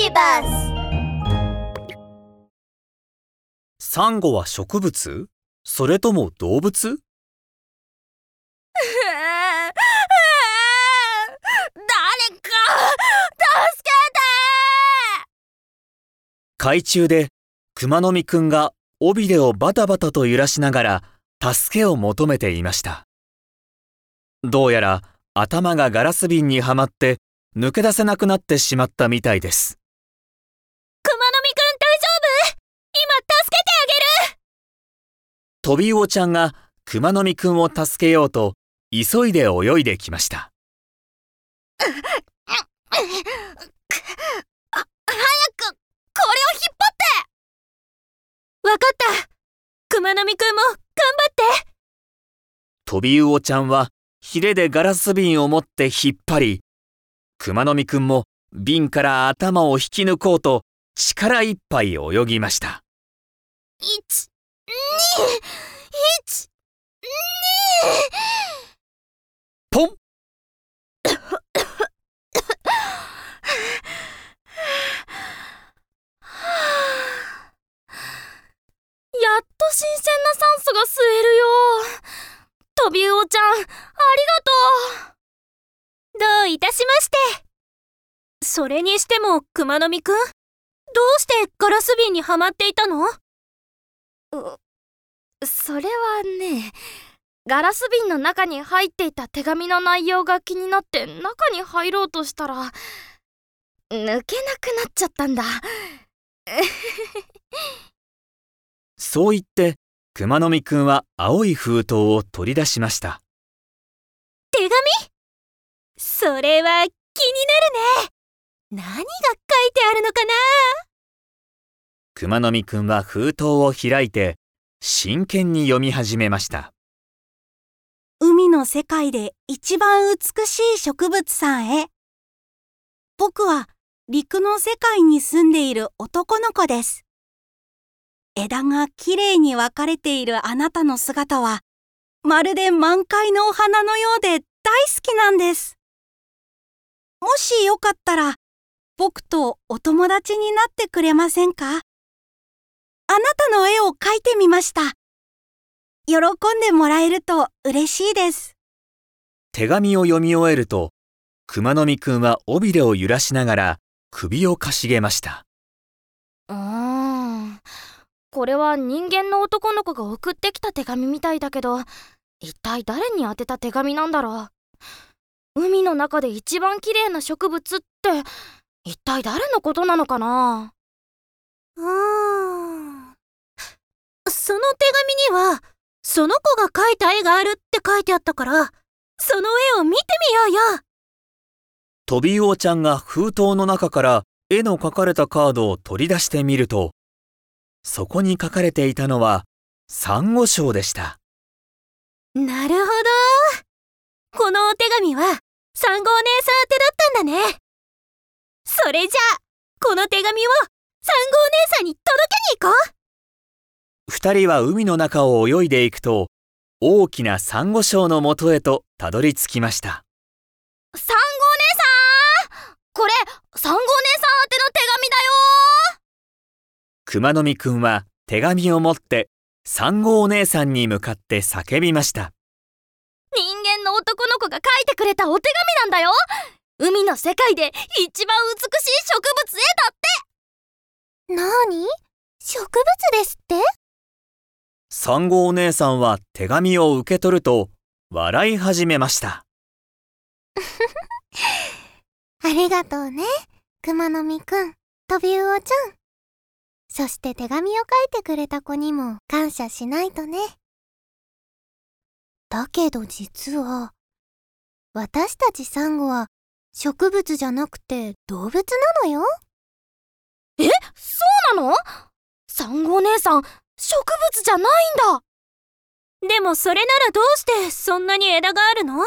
ビバスサンゴは植物？それとも動物？誰か助け海中で熊の実くんが尾びれをバタバタと揺らしながら助けを求めていました。どうやら頭がガラス瓶にはまって抜け出せなくなってしまったみたいです。熊の実くん大丈夫今助けてあげるトビウオちゃんが熊の実くんを助けようと急いで泳いできました。早くこれを引っ張ってわかった熊の実くんも頑張ってトビウオちゃんはヒレでガラス瓶を持って引っ張り、熊の実くんも瓶から頭を引き抜こうと力いっぱい泳ぎました。1、2、1、2ポン。やっと新鮮な酸素が吸えるよトビウオちゃんありがとう。どういたしまして。それにしても熊の実くんどうしてガラス瓶にはまっていたの？それはねガラス瓶の中に入っていた手紙の内容が気になって中に入ろうとしたら抜けなくなっちゃったんだ。そう言って熊の実くんは青い封筒を取り出しました。手紙？それは気になるね。何が書いてあるのかな？熊の実くんは封筒を開いて真剣に読み始めました。海の世界で一番美しい植物さんへ。僕は陸の世界に住んでいる男の子です。枝がきれいに分かれているあなたの姿は、まるで満開のお花のようで大好きなんです。もしよかったら、僕とお友達になってくれませんか？あなたの絵を描いてみました。喜んでもらえると嬉しいです。手紙を読み終えると熊の実くんは尾びれを揺らしながら首をかしげました。うーんこれは人間の男の子が送ってきた手紙みたいだけど一体誰に宛てた手紙なんだろう？海の中で一番綺麗な植物って一体誰のことなのかな？うーんにはその子が描いた絵があるって書いてあったからその絵を見てみようよ。トビウオちゃんが封筒の中から絵の描かれたカードを取り出してみると、そこに書かれていたのはサンゴ礁でした。なるほど。このお手紙はサンゴお姉さん宛てだったんだね。それじゃあこの手紙をサンゴお姉さんに二人は海の中を泳いでいくと、大きなサンゴ礁の元へとたどり着きました。サンゴお姉さん！これサンゴお姉さん宛ての手紙だよ！熊の実くんは手紙を持ってサンゴお姉さんに向かって叫びました。人間の男の子が書いてくれたお手紙なんだよ！海の世界で一番美しい植物絵だって！なに植物ですって？サンゴお姉さんは手紙を受け取ると笑い始めました。ありがとうね、熊の実くん、トビウオちゃん。そして手紙を書いてくれた子にも感謝しないとね。だけど実は、私たちサンゴは植物じゃなくて動物なのよ。えそうなの？サンゴお姉さん植物じゃないんだでもそれならどうしてそんなに枝があるの？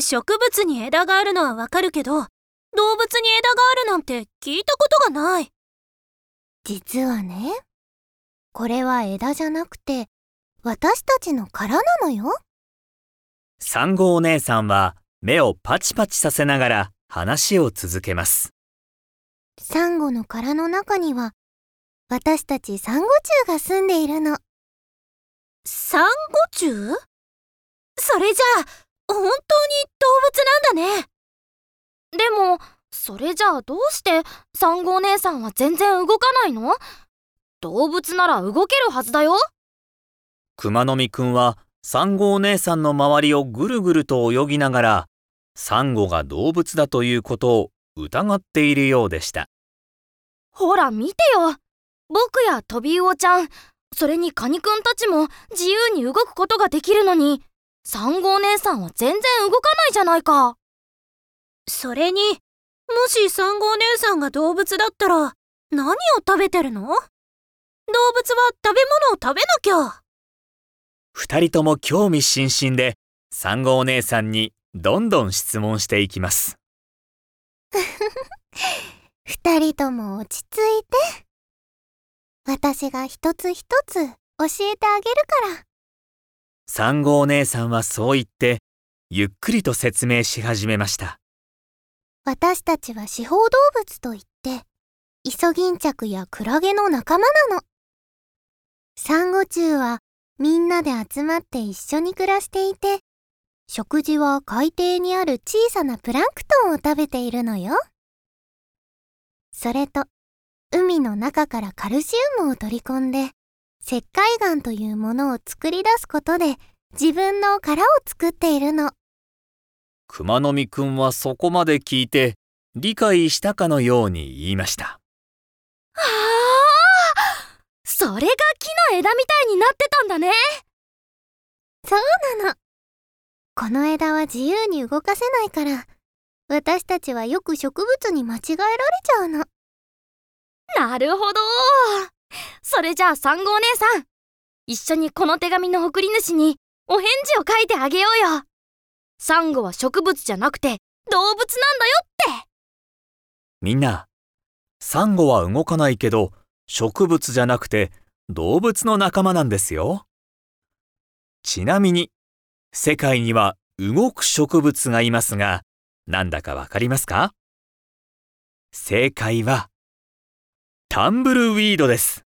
植物に枝があるのはわかるけど動物に枝があるなんて聞いたことがない実はね、これは枝じゃなくて、私たちの殻なのよ。サンゴお姉さんは目をパチパチさせながら話を続けます。サンゴの殻の中には、私たちサンゴ虫が住んでいるの。サンゴ虫それじゃあ、本当に動物なんだね。でも、それじゃあどうしてサンゴお姉さんは全然動かないの？動物なら動けるはずだよ。熊の実くんはサンゴお姉さんの周りをぐるぐると泳ぎながら、サンゴが動物だということを疑っているようでした。ほら見てよ。僕やトビウオちゃん、それにカニくんたちも自由に動くことができるのに、サンゴお姉さんは全然動かないじゃないか。それに、もしサンゴお姉さんが動物だったら、何を食べてるの？動物は食べ物を食べなきゃ。二人とも興味津々で、サンゴお姉さんにどんどん質問していきます。二人とも落ち着いて。私が一つ一つ教えてあげるから。サンゴお姉さんはそう言って、ゆっくりと説明し始めました。私たちは四方動物といって、イソギンチャクやクラゲの仲間なの。サンゴ虫はみんなで集まって一緒に暮らしていて、食事は海底にある小さなプランクトンを食べているのよ。それと、海の中からカルシウムを取り込んで、石灰岩というものを作り出すことで自分の殻を作っているの。熊の実くんはそこまで聞いて、理解したかのように言いました。はあそれが木の枝みたいになってたんだね。そうなの。この枝は自由に動かせないから、私たちはよく植物に間違えられちゃうの。なるほど。それじゃあサンゴお姉さん、一緒にこの手紙の送り主にお返事を書いてあげようよ。サンゴは植物じゃなくて動物なんだよって。みんな、サンゴは動かないけど、植物じゃなくて動物の仲間なんですよ。ちなみに、世界には動く植物がいますが、なんだかわかりますか？正解は、タンブルウィードです。